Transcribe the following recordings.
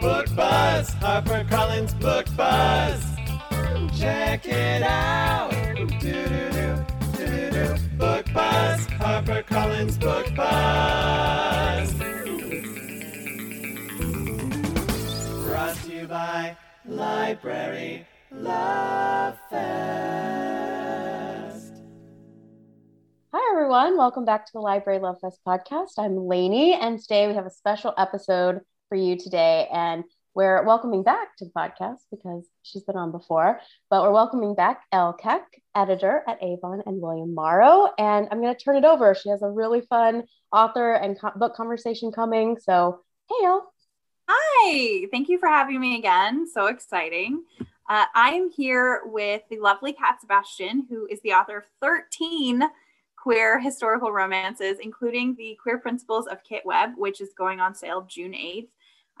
Book Buzz, HarperCollins Book Buzz. Check it out. Book Buzz, HarperCollins Book Buzz. Brought to you by Library Love Fest. Hi, everyone. Welcome back to the Library Love Fest podcast. I'm Lainey, and today we have a special episode for you today. And we're welcoming back to the podcast because she's been on before, but we're welcoming back Elle Keck, editor at Avon, and William Morrow. And I'm going to turn it over. She has a really fun author and co- book conversation coming. So, hey, Elle. Hi, thank you for having me again. So exciting. Uh, I am here with the lovely Cat Sebastian, who is the author of 13 queer historical romances, including The Queer Principles of Kit Webb, which is going on sale June 8th.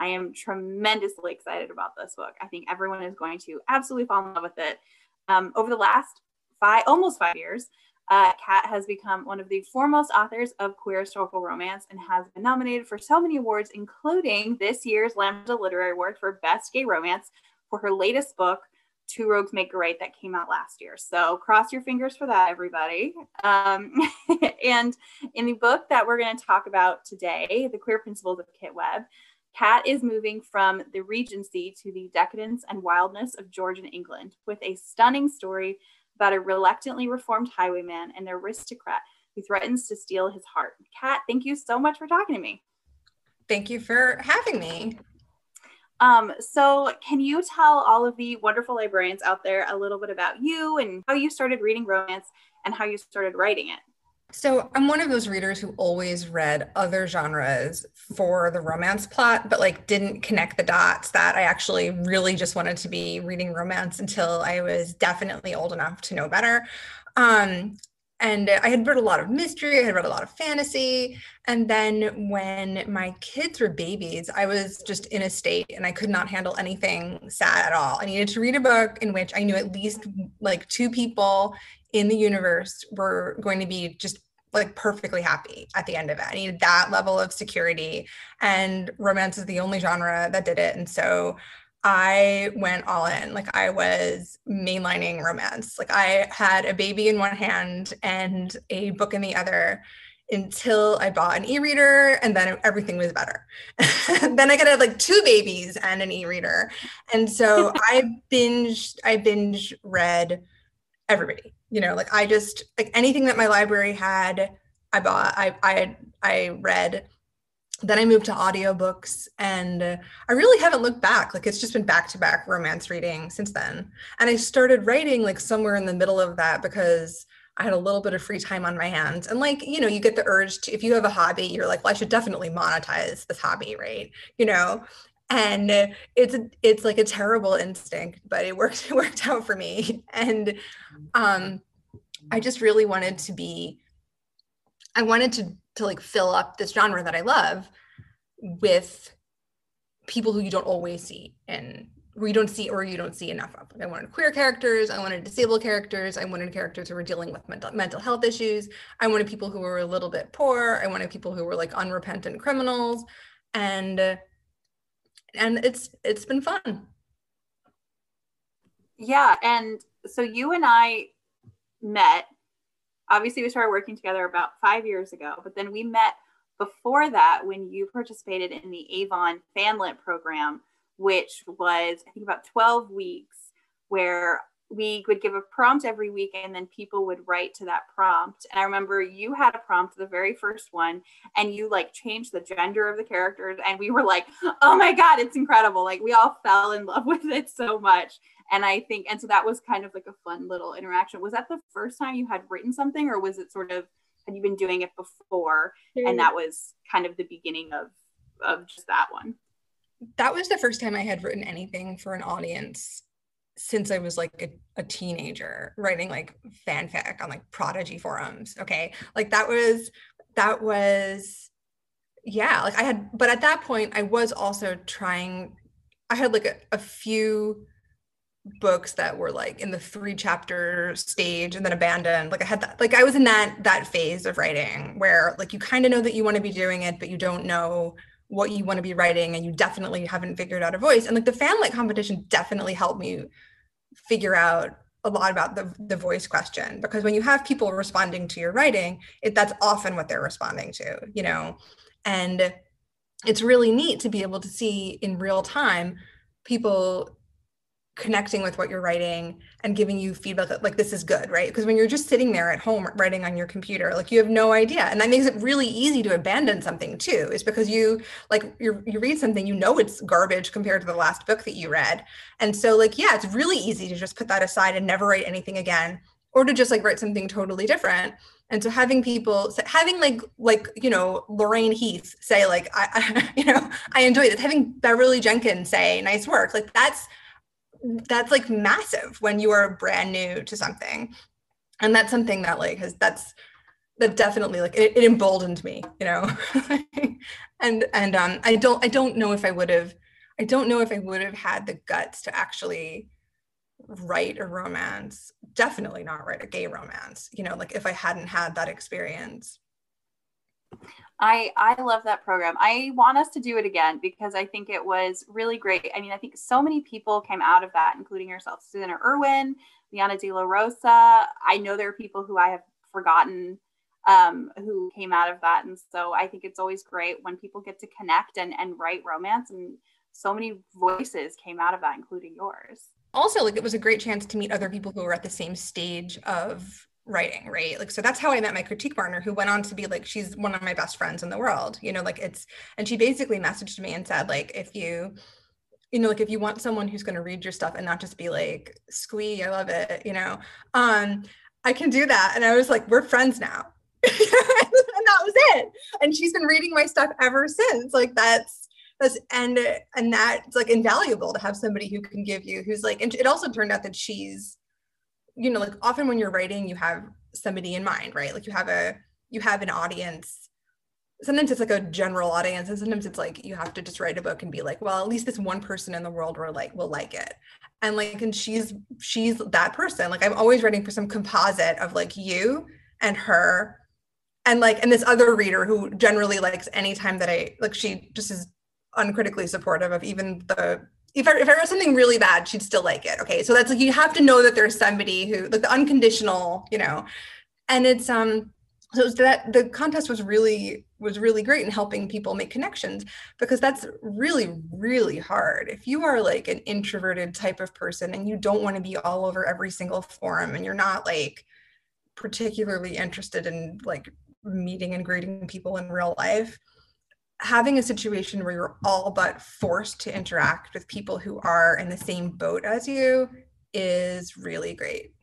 I am tremendously excited about this book. I think everyone is going to absolutely fall in love with it. Um, over the last five, almost five years, uh, Cat has become one of the foremost authors of queer historical romance and has been nominated for so many awards, including this year's Lambda Literary Award for Best Gay Romance for her latest book, Two Rogues Make a Right, that came out last year. So cross your fingers for that, everybody. Um, and in the book that we're going to talk about today, The Queer Principles of Kit Webb, Cat is moving from the Regency to the decadence and wildness of Georgian England with a stunning story about a reluctantly reformed highwayman and aristocrat who threatens to steal his heart. Cat, thank you so much for talking to me. Thank you for having me. Um, so, can you tell all of the wonderful librarians out there a little bit about you and how you started reading romance and how you started writing it? So, I'm one of those readers who always read other genres for the romance plot, but like didn't connect the dots that I actually really just wanted to be reading romance until I was definitely old enough to know better. Um, and I had read a lot of mystery, I had read a lot of fantasy. And then when my kids were babies, I was just in a state and I could not handle anything sad at all. I needed to read a book in which I knew at least like two people in the universe were going to be just like perfectly happy at the end of it. I needed that level of security. And romance is the only genre that did it. And so I went all in. Like I was mainlining romance. Like I had a baby in one hand and a book in the other until I bought an e-reader and then everything was better. then I got like two babies and an e-reader. And so I binge I binge read everybody. You know, like I just like anything that my library had, I bought, I I I read then I moved to audiobooks and uh, I really haven't looked back. Like it's just been back to back romance reading since then. And I started writing like somewhere in the middle of that because I had a little bit of free time on my hands. And like, you know, you get the urge to, if you have a hobby, you're like, well, I should definitely monetize this hobby, right? You know, and it's it's like a terrible instinct, but it worked it worked out for me. And um I just really wanted to be I wanted to to like fill up this genre that I love with people who you don't always see and where you don't see or you don't see enough of. Like I wanted queer characters, I wanted disabled characters, I wanted characters who were dealing with mental, mental health issues. I wanted people who were a little bit poor. I wanted people who were like unrepentant criminals, and and it's it's been fun. Yeah, and so you and I met obviously we started working together about five years ago, but then we met before that when you participated in the Avon Fanlit program, which was, I think, about 12 weeks, where we would give a prompt every week and then people would write to that prompt. And I remember you had a prompt, the very first one, and you like changed the gender of the characters. And we were like, oh my God, it's incredible. Like we all fell in love with it so much and I think, and so that was kind of like a fun little interaction. Was that the first time you had written something, or was it sort of had you been doing it before, and mm. that was kind of the beginning of of just that one? that was the first time I had written anything for an audience since I was like a, a, teenager, writing like fanfic on like prodigy forums. Okay. Like that was, that was, yeah, like I had, but at that point, I was also trying, I had like a, a few books that were like in the three chapter stage and then abandoned. Like i had that like i was in that that phase of writing where like you kind of know that you want to be doing it but you don't know what you want to be writing and you definitely haven't figured out a voice. And like the fanlit competition definitely helped me figure out a lot about the, the voice question because when you have people responding to your writing it that's often what they're responding to you know? And it's really neat to be able to see in real time people connecting with what you're writing and giving you feedback that like this is good right? Because when you're just sitting there at home writing on your computer like you have no idea. And that makes it really easy to abandon something too is because you like you you read something you know it's garbage compared to the last book that you read. And so like yeah it's really easy to just put that aside and never write anything again or to just like write something totally different. And so having people having like like you know lorraine heath say like i, I you know i enjoyed it having beverly jenkins say nice work. Like that's that's like massive when you are brand new to something. And that's something that like has that's that definitely like it, it emboldened me you know? And and um i don't i don't know if i would have i don't know if i would have had the guts to actually write a romance. Definitely not write a gay romance you know like if i hadn't had that experience I I love that program. I want us to do it again because I think it was really great. I mean, I think so many people came out of that, including yourself, Susanna Irwin, Liana De La Rosa. I know there are people who I have forgotten um, who came out of that, and so I think it's always great when people get to connect and and write romance. And so many voices came out of that, including yours. Also, like it was a great chance to meet other people who were at the same stage of writing right? Like so that's how i met my critique partner who went on to be like she's one of my best friends in the world you know like it's and she basically messaged me and said like if you you know like if you want someone who's going to read your stuff and not just be like squee i love it you know um i can do that. And i was like we're friends now. And that was it. And she's been reading my stuff ever since. Like that's that's and and that's like invaluable to have somebody who can give you who's like and it also turned out that she's you know like often when you're writing you have somebody in mind right? Like you have a you have an audience. Sometimes it's like a general audience and sometimes it's like you have to just write a book and be like well at least this one person in the world will like will like it. And like and she's she's that person. Like i'm always writing for some composite of like you and her. And like and this other reader who generally likes anytime that i like she just is uncritically supportive of even the if I, if I wrote something really bad, she'd still like it. Okay. So that's like, you have to know that there's somebody who like the unconditional, you know, and it's, um, so it that the contest was really was really great in helping people make connections because that's really really hard if you are like an introverted type of person and you don't want to be all over every single forum and you're not like particularly interested in like meeting and greeting people in real life having a situation where you're all but forced to interact with people who are in the same boat as you is really great.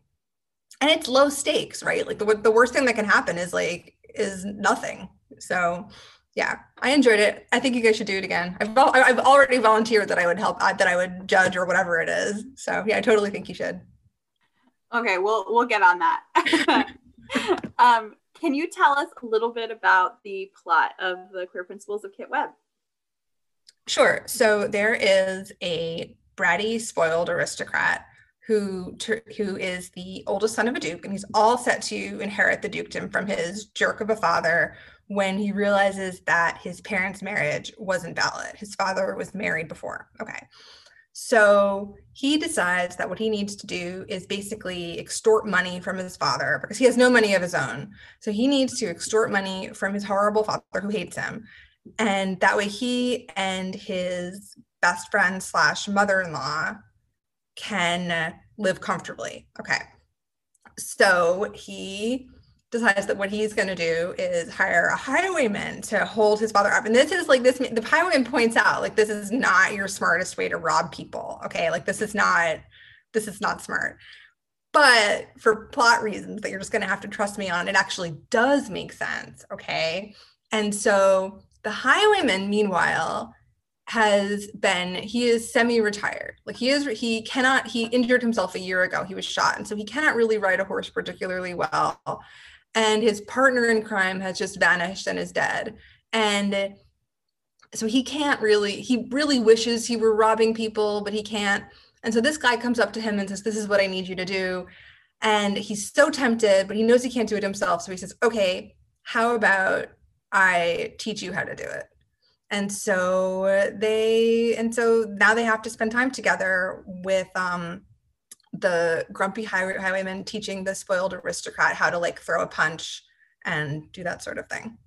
And it's low stakes right? Like the, the worst thing that can happen is like is nothing. So yeah i enjoyed it. I think you guys should do it again. I've, I've already volunteered that i would help uh, that i would judge or whatever it is. So yeah i totally think you should. Okay we'll we'll get on that. Um can you tell us a little bit about the plot of the Queer Principles of Kit Webb? Sure. So there is a bratty, spoiled aristocrat who who is the oldest son of a duke, and he's all set to inherit the dukedom from his jerk of a father. When he realizes that his parents' marriage wasn't valid, his father was married before. Okay, so he decides that what he needs to do is basically extort money from his father because he has no money of his own. So he needs to extort money from his horrible father who hates him. And that way he and his best friend slash mother-in-law can live comfortably. Okay. So he decides that what he's going to do is hire a highwayman to hold his father up. And this is like this the highwayman points out like this is not your smartest way to rob people. Okay? Like this is not this is not smart. But for plot reasons that you're just going to have to trust me on, it actually does make sense, okay? And so the highwayman meanwhile has been he is semi-retired like he is he cannot he injured himself a year ago he was shot and so he cannot really ride a horse particularly well and his partner in crime has just vanished and is dead. And so he can't really he really wishes he were robbing people but he can't. And so this guy comes up to him and says this is what i need you to do. And he's so tempted but he knows he can't do it himself. So he says okay how about i teach you how to do it? And so they and so now they have to spend time together with um the grumpy highway, highwayman teaching the spoiled aristocrat how to like throw a punch and do that sort of thing.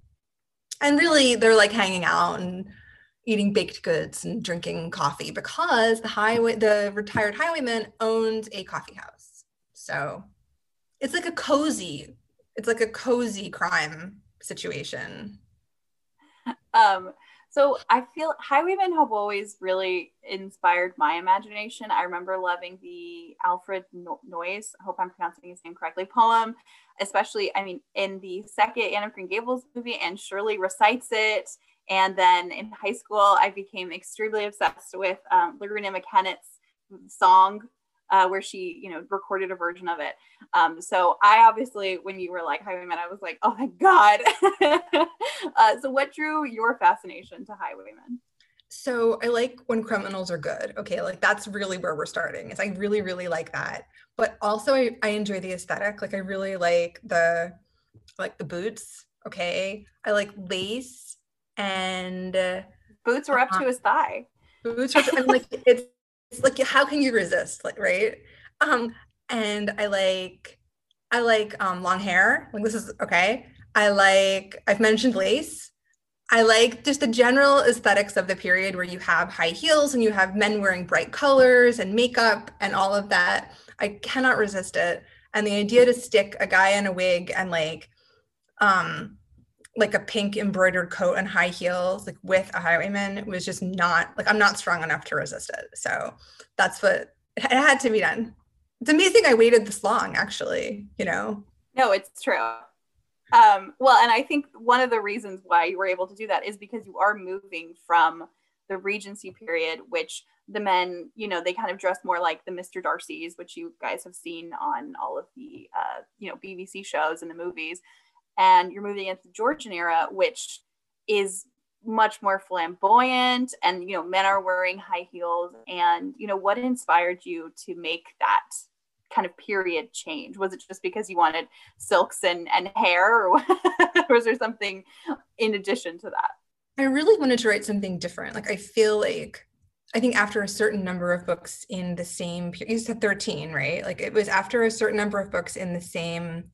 And really they're like hanging out and eating baked goods and drinking coffee because the highway the retired highwayman owns a coffee house. So it's like a cozy it's like a cozy crime situation. Um so I feel Highwaymen have always really inspired my imagination. I remember loving the Alfred Noyes, I hope I'm pronouncing his name correctly, poem, especially, I mean, in the second Anne of Green Gables movie, and Shirley recites it. And then in high school, I became extremely obsessed with um, Loreena McKennitt's song uh, where she, you know, recorded a version of it. Um, so I obviously, when you were like Highwaymen, I was like, oh my God. uh, so what drew your fascination to Highwaymen? So I like when criminals are good. Okay, like that's really where we're starting. Is I really, really like that. But also I, I enjoy the aesthetic. Like I really like the like the boots. Okay. I like lace and boots were up uh, to his thigh. Boots are and like it's it's like how can you resist like right? Um and i like i like um long hair. Like this is okay. I like i've mentioned lace. I like just the general aesthetics of the period where you have high heels and you have men wearing bright colors and makeup and all of that. I cannot resist it. And the idea to stick a guy in a wig and like um like a pink embroidered coat and high heels like with a highwayman was just not like i'm not strong enough to resist it. So that's what it had to be done. It's amazing i waited this long actually you know? No it's true. Um, well and i think one of the reasons why you were able to do that is because you are moving from the regency period which the men you know they kind of dress more like the mr darcy's which you guys have seen on all of the uh, you know bbc shows and the movies and you're moving into the Georgian era, which is much more flamboyant and you know men are wearing high heels. And you know what inspired you to make that kind of period change? Was it just because you wanted silks and, and hair or was there something in addition to that? I really wanted to write something different. Like i feel like i think after a certain number of books in the same you said 13 right? Like it was after a certain number of books in the same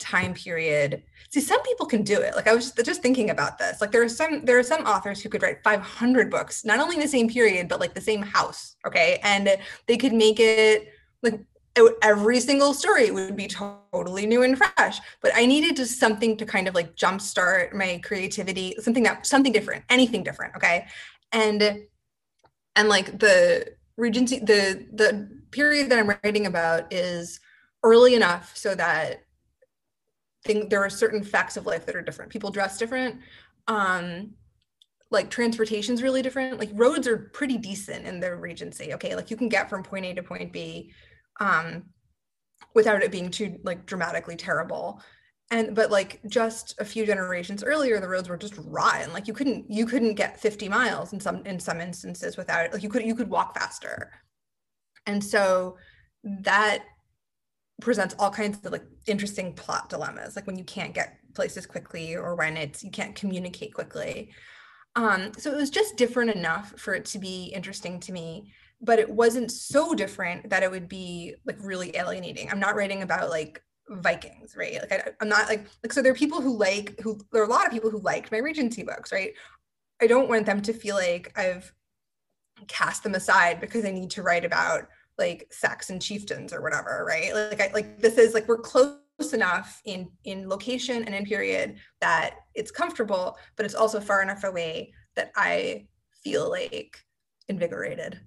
time period. See some people can do it. Like i was just, thinking about this. Like there are some there are some authors who could write 500 books not only in the same period but like the same house okay? And they could make it like every single story would be totally new and fresh. But i needed just something to kind of like jumpstart my creativity something that something different anything different okay? And and like the regency the the period that i'm writing about is early enough so that think there are certain facts of life that are different. People dress different. Um, like transportation's really different. Like roads are pretty decent in the Regency. Okay, like you can get from point A to point B um, without it being too like dramatically terrible. And but like just a few generations earlier, the roads were just rotten. Like you couldn't you couldn't get 50 miles in some in some instances without it. Like you could you could walk faster. And so that presents all kinds of like interesting plot dilemmas like when you can't get places quickly or when it's you can't communicate quickly. Um, so it was just different enough for it to be interesting to me but it wasn't so different that it would be like really alienating. I'm not writing about like vikings right? Like I, i'm not like like so there are people who like who there are a lot of people who liked my regency books right? I don't want them to feel like i've cast them aside because i need to write about like Saxon chieftains or whatever, right? Like I like this is like we're close enough in in location and in period that it's comfortable, but it's also far enough away that I feel like invigorated.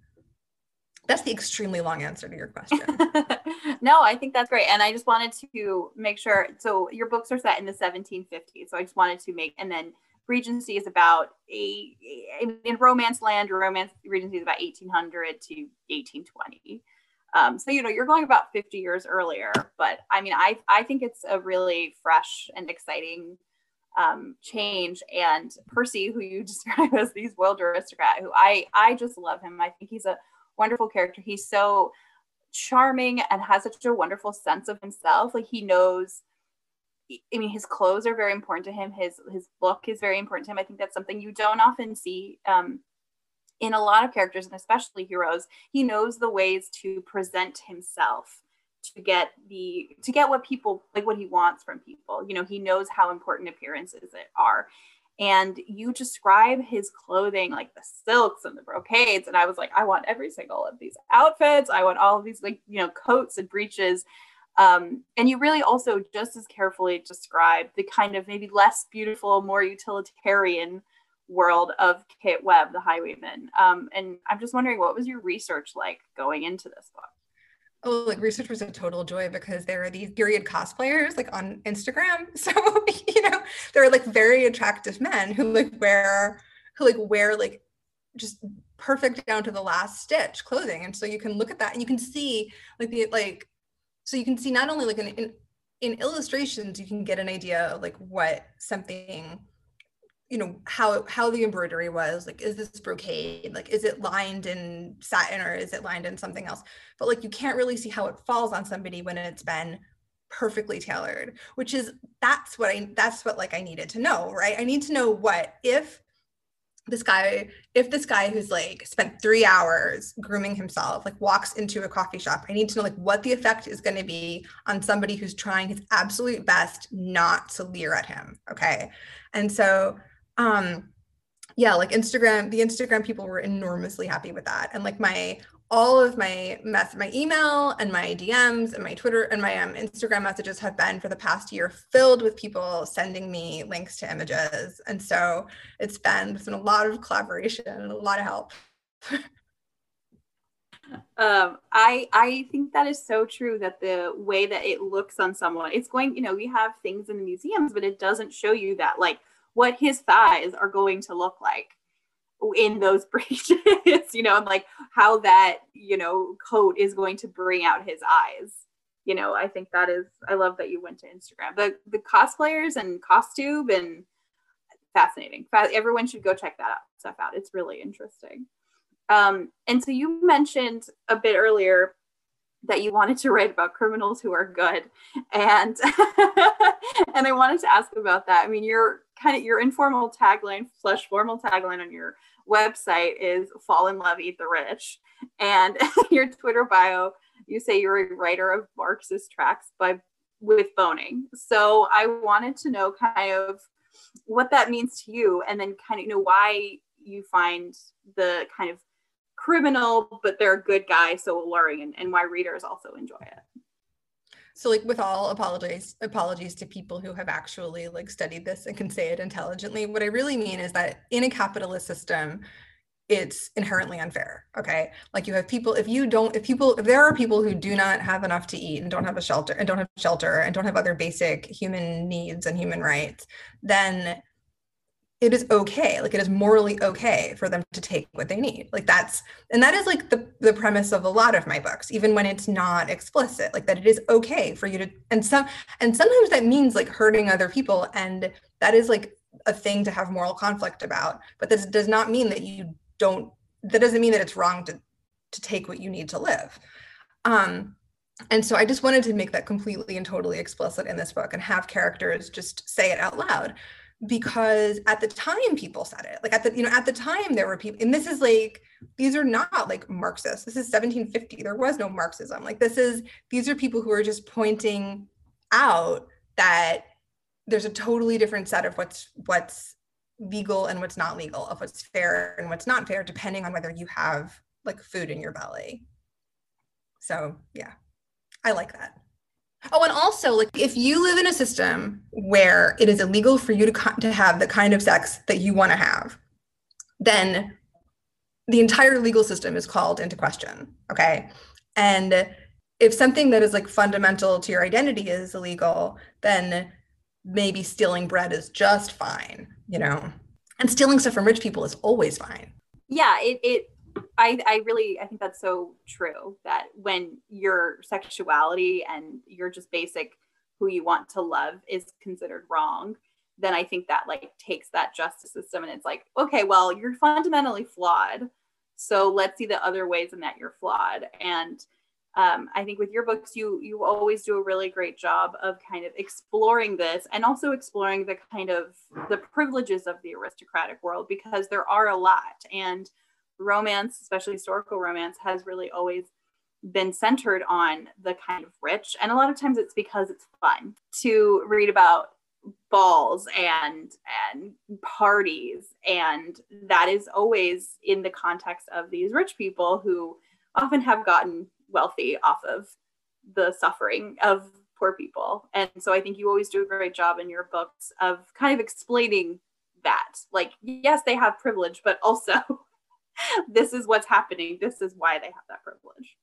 That's the extremely long answer to your question. no, I think that's great. And I just wanted to make sure. So your books are set in the 1750s. So I just wanted to make, and then Regency is about a, in romance land, romance Regency is about 1800 to 1820. Um, so you know you're going about 50 years earlier, but I mean I I think it's a really fresh and exciting um, change. And Percy, who you describe as the world aristocrat, who I I just love him. I think he's a wonderful character. He's so charming and has such a wonderful sense of himself. Like he knows. I mean, his clothes are very important to him. His his look is very important to him. I think that's something you don't often see um, in a lot of characters, and especially heroes. He knows the ways to present himself to get the to get what people like what he wants from people. You know, he knows how important appearances are and you describe his clothing like the silks and the brocades and i was like i want every single of these outfits i want all of these like you know coats and breeches um, and you really also just as carefully describe the kind of maybe less beautiful more utilitarian world of kit webb the highwayman um, and i'm just wondering what was your research like going into this book Oh, like research was a total joy because there are these period cosplayers like on Instagram. So, you know, there are like very attractive men who like wear who like wear like just perfect down to the last stitch clothing. And so you can look at that and you can see like the like so you can see not only like in, in, in illustrations, you can get an idea of like what something you know how how the embroidery was like is this brocade? Like is it lined in satin or is it lined in something else? But like you can't really see how it falls on somebody when it's been perfectly tailored which is that's what i that's what like i needed to know right? I need to know what if this guy if this guy who's like spent three hours grooming himself like walks into a coffee shop i need to know like what the effect is going to be on somebody who's trying his absolute best not to leer at him okay? And so um yeah like instagram the instagram people were enormously happy with that. And like my all of my mess my email and my dms and my twitter and my um, instagram messages have been for the past year filled with people sending me links to images. And so it's been there's been a lot of collaboration and a lot of help. Um i i think that is so true that the way that it looks on someone it's going you know we have things in the museums but it doesn't show you that like what his thighs are going to look like in those breeches, you know, and like how that, you know, coat is going to bring out his eyes. You know, I think that is I love that you went to Instagram. The the cosplayers and costume and fascinating. Everyone should go check that stuff out. It's really interesting. Um, and so you mentioned a bit earlier that you wanted to write about criminals who are good and and i wanted to ask about that i mean your kind of your informal tagline slash formal tagline on your website is fall in love eat the rich and your twitter bio you say you're a writer of marxist tracts by with boning so i wanted to know kind of what that means to you and then kind of you know why you find the kind of criminal, but they're a good guy, so alluring, and, and why readers also enjoy it. So like with all apologies apologies to people who have actually like studied this and can say it intelligently, what I really mean is that in a capitalist system, it's inherently unfair. Okay. Like you have people, if you don't, if people, if there are people who do not have enough to eat and don't have a shelter and don't have shelter and don't have other basic human needs and human rights, then it is okay like it is morally okay for them to take what they need. Like that's and that is like the the premise of a lot of my books even when it's not explicit like that it is okay for you to and some and sometimes that means like hurting other people and that is like a thing to have moral conflict about but this does not mean that you don't that doesn't mean that it's wrong to to take what you need to live. Um and so i just wanted to make that completely and totally explicit in this book and have characters just say it out loud because at the time people said it. Like at the you know at the time there were people and this is like these are not like marxists. This is 1750 there was no marxism. Like this is these are people who are just pointing out that there's a totally different set of what's what's legal and what's not legal of what's fair and what's not fair depending on whether you have like food in your belly. So yeah. I like that Oh, and also, like, if you live in a system where it is illegal for you to, co- to have the kind of sex that you want to have, then the entire legal system is called into question. Okay. And if something that is like fundamental to your identity is illegal, then maybe stealing bread is just fine, you know. And stealing stuff from rich people is always fine. Yeah, it it I I really I think that's so true that when your sexuality and your just basic who you want to love is considered wrong, then I think that like takes that justice system and it's like, okay, well, you're fundamentally flawed. So let's see the other ways in that you're flawed. And um, I think with your books, you you always do a really great job of kind of exploring this and also exploring the kind of the privileges of the aristocratic world because there are a lot. And romance, especially historical romance, has really always been centered on the kind of rich. And a lot of times it's because it's fun to read about balls and and parties and that is always in the context of these rich people who often have gotten wealthy off of the suffering of poor people. And so I think you always do a great job in your books of kind of explaining that. Like, yes, they have privilege, but also this is what's happening. This is why they have that privilege.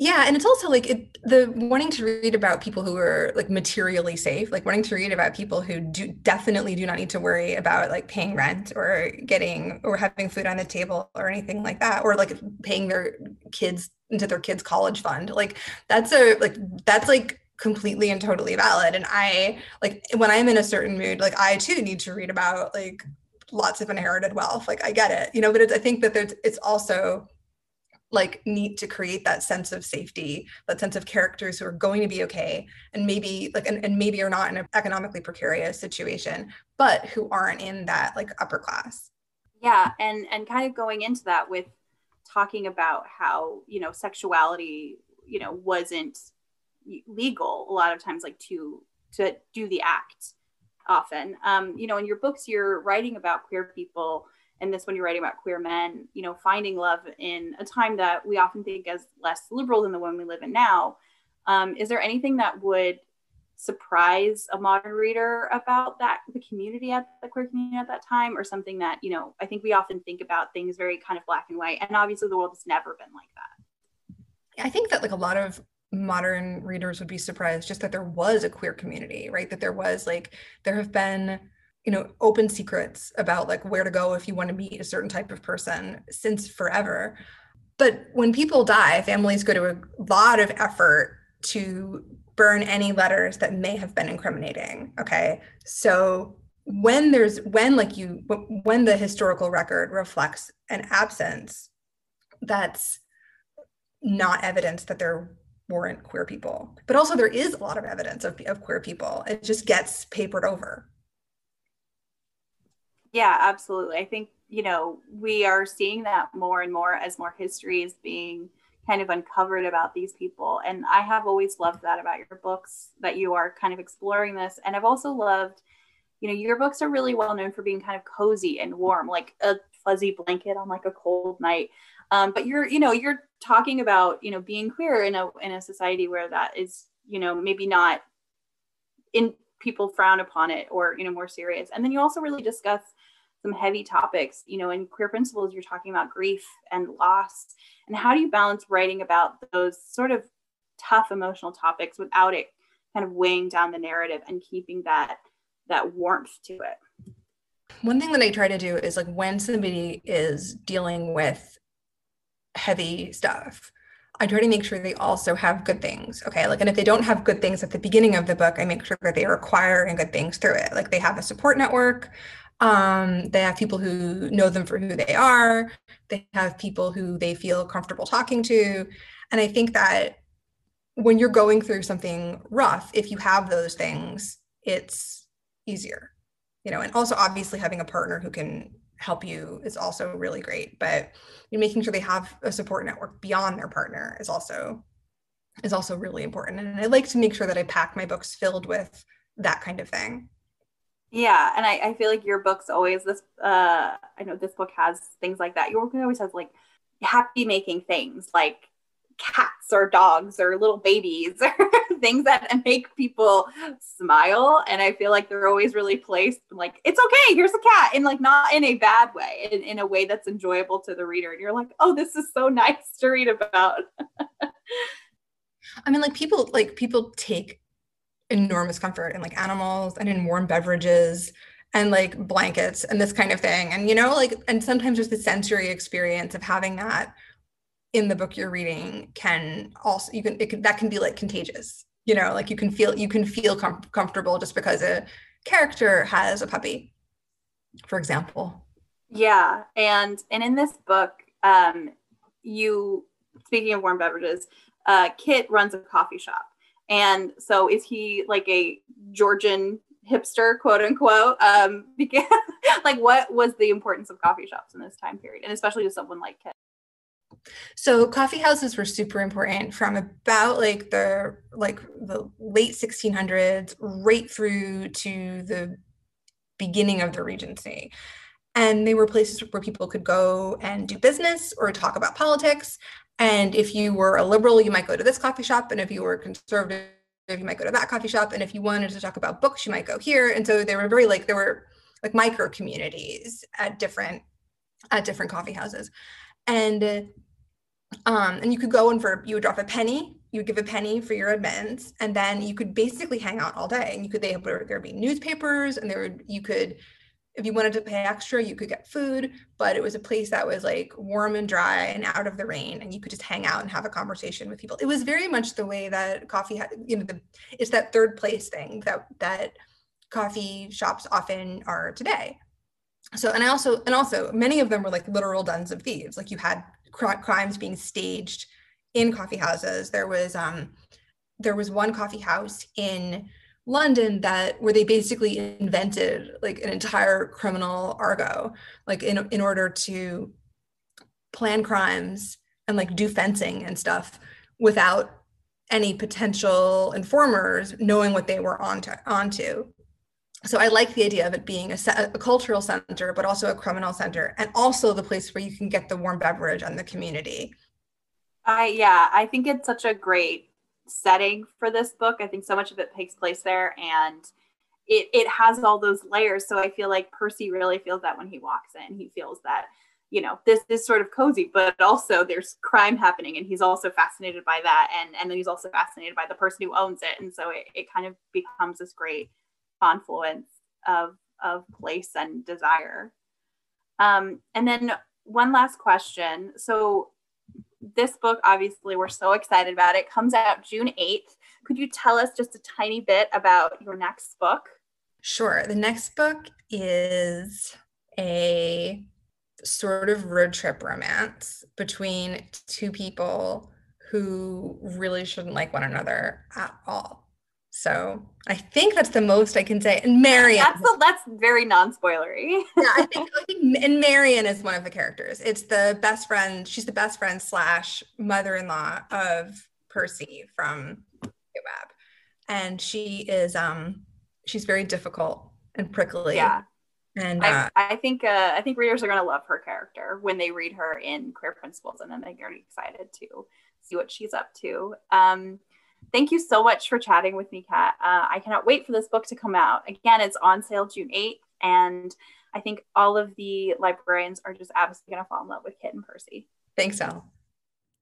Yeah, and it's also like it, the wanting to read about people who are like materially safe, like wanting to read about people who do definitely do not need to worry about like paying rent or getting or having food on the table or anything like that, or like paying their kids into their kids' college fund. Like that's a like that's like completely and totally valid. And I like when I'm in a certain mood, like I too need to read about like lots of inherited wealth. Like I get it, you know, but I think that there's it's also like need to create that sense of safety that sense of characters who are going to be okay and maybe like and, and maybe are not in an economically precarious situation but who aren't in that like upper class yeah and and kind of going into that with talking about how you know sexuality you know wasn't legal a lot of times like to to do the act often. Um you know in your books you're writing about queer people and this when you're writing about queer men you know finding love in a time that we often think as less liberal than the one we live in now. Um, is there anything that would surprise a modern reader about that the community at the queer community at that time or something that you know i think we often think about things very kind of black and white and obviously the world has never been like that? I think that like a lot of modern readers would be surprised just that there was a queer community right? That there was like there have been you know open secrets about like where to go if you want to meet a certain type of person since forever. But when people die families go to a lot of effort to burn any letters that may have been incriminating okay? So when there's when like you when the historical record reflects an absence that's not evidence that there weren't queer people but also there is a lot of evidence of, of queer people it just gets papered over yeah, absolutely. I think, you know, we are seeing that more and more as more history is being kind of uncovered about these people. And I have always loved that about your books, that you are kind of exploring this. And I've also loved, you know, your books are really well known for being kind of cozy and warm, like a fuzzy blanket on like a cold night. Um, but you're, you know, you're talking about, you know, being queer in a in a society where that is, you know, maybe not in people frown upon it or you know more serious. And then you also really discuss some heavy topics you know in queer principles you're talking about grief and loss. And how do you balance writing about those sort of tough emotional topics without it kind of weighing down the narrative and keeping that that warmth to it? One thing that i try to do is like when somebody is dealing with heavy stuff I try to make sure they also have good things. Okay. Like, and if they don't have good things at the beginning of the book, I make sure that they are acquiring good things through it. Like they have a support network. Um, they have people who know them for who they are. They have people who they feel comfortable talking to. And I think that when you're going through something rough, if you have those things, it's easier, you know, and also obviously having a partner who can help you is also really great. But you making sure they have a support network beyond their partner is also is also really important. And I like to make sure that I pack my books filled with that kind of thing. Yeah, and I, I feel like your book's always this. Uh, I know this book has things like that. Your book always has like happy making things, like cats or dogs or little babies or things that make people smile. And i feel like they're always really placed like it's okay here's a cat and like not in a bad way in, in a way that's enjoyable to the reader. And you're like oh this is so nice to read about. I mean like people like people take enormous comfort in like animals and in warm beverages and like blankets and this kind of thing. And you know, like, and sometimes just the sensory experience of having that in the book you're reading can also you can it can that can be like contagious. You know, like you can feel you can feel com- comfortable just because a character has a puppy, for example. Yeah, and and in this book, um, you speaking of warm beverages, uh, Kit runs a coffee shop, and so is he like a Georgian hipster, quote unquote? Um, because like, what was the importance of coffee shops in this time period, and especially to someone like Kit? So coffee houses were super important from about like the like the late 1600s right through to the beginning of the Regency. And they were places where people could go and do business or talk about politics. And if you were a liberal, you might go to this coffee shop. And if you were conservative, you might go to that coffee shop. And if you wanted to talk about books, you might go here. And so they were very like, there were like micro communities at different at different coffee houses. And um, and you could go and for you would drop a penny, you would give a penny for your admittance, and then you could basically hang out all day. And you could they there would be newspapers, and there would you could if you wanted to pay extra, you could get food, but it was a place that was like warm and dry and out of the rain, and you could just hang out and have a conversation with people. It was very much the way that coffee had, you know, the it's that third place thing that that coffee shops often are today. So, and I also, and also, many of them were like literal dens of thieves. Like you had crimes being staged in coffee houses. There was, um, there was one coffee house in London that where they basically invented like an entire criminal argot, like in in order to plan crimes and like do fencing and stuff without any potential informers knowing what they were on to, onto. So I like the idea of it being a, a, cultural center, but also a criminal center, and also the place where you can get the warm beverage and the community. I yeah, I think it's such a great setting for this book. I think so much of it takes place there and it it has all those layers. So I feel like Percy really feels that when he walks in. He feels that, you know, this is sort of cozy, but also there's crime happening and he's also fascinated by that. And and then he's also fascinated by the person who owns it. And so it, it kind of becomes this great confluence of of place and desire. Um, and then one last question. So this book, obviously, we're so excited about it. Comes out June 8th. Could you tell us just a tiny bit about your next book? Sure. The next book is a sort of road trip romance between two people who really shouldn't like one another at all. So I think that's the most I can say. And Marion. That's the, that's very non-spoilery. yeah, I think, I think and Marion is one of the characters. It's the best friend. She's the best friend slash mother-in-law of Percy from Webb, and she is um she's very difficult and prickly. Yeah. And uh, I, I, think uh, I think readers are going to love her character when they read her in Queer Principles, and then they get excited to see what she's up to. Um, thank you so much for chatting with me, Cat. Uh, I cannot wait for this book to come out. Again, it's on sale June 8th, and I think all of the librarians are just absolutely going to fall in love with Kit and Percy. Thanks, Al.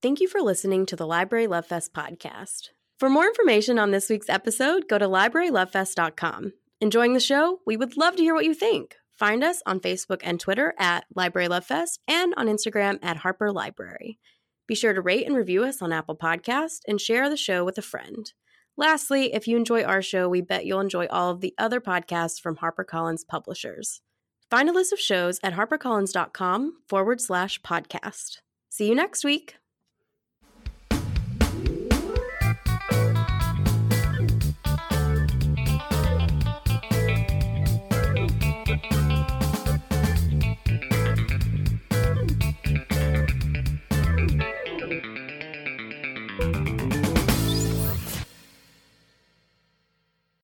Thank you for listening to the Library Love Fest podcast. For more information on this week's episode, go to librarylovefest.com. Enjoying the show? We would love to hear what you think. Find us on Facebook and Twitter at Library Love Fest and on Instagram at Harper Library. Be sure to rate and review us on Apple Podcast and share the show with a friend. Lastly, if you enjoy our show, we bet you'll enjoy all of the other podcasts from HarperCollins publishers. Find a list of shows at harpercollins.com forward slash podcast. See you next week.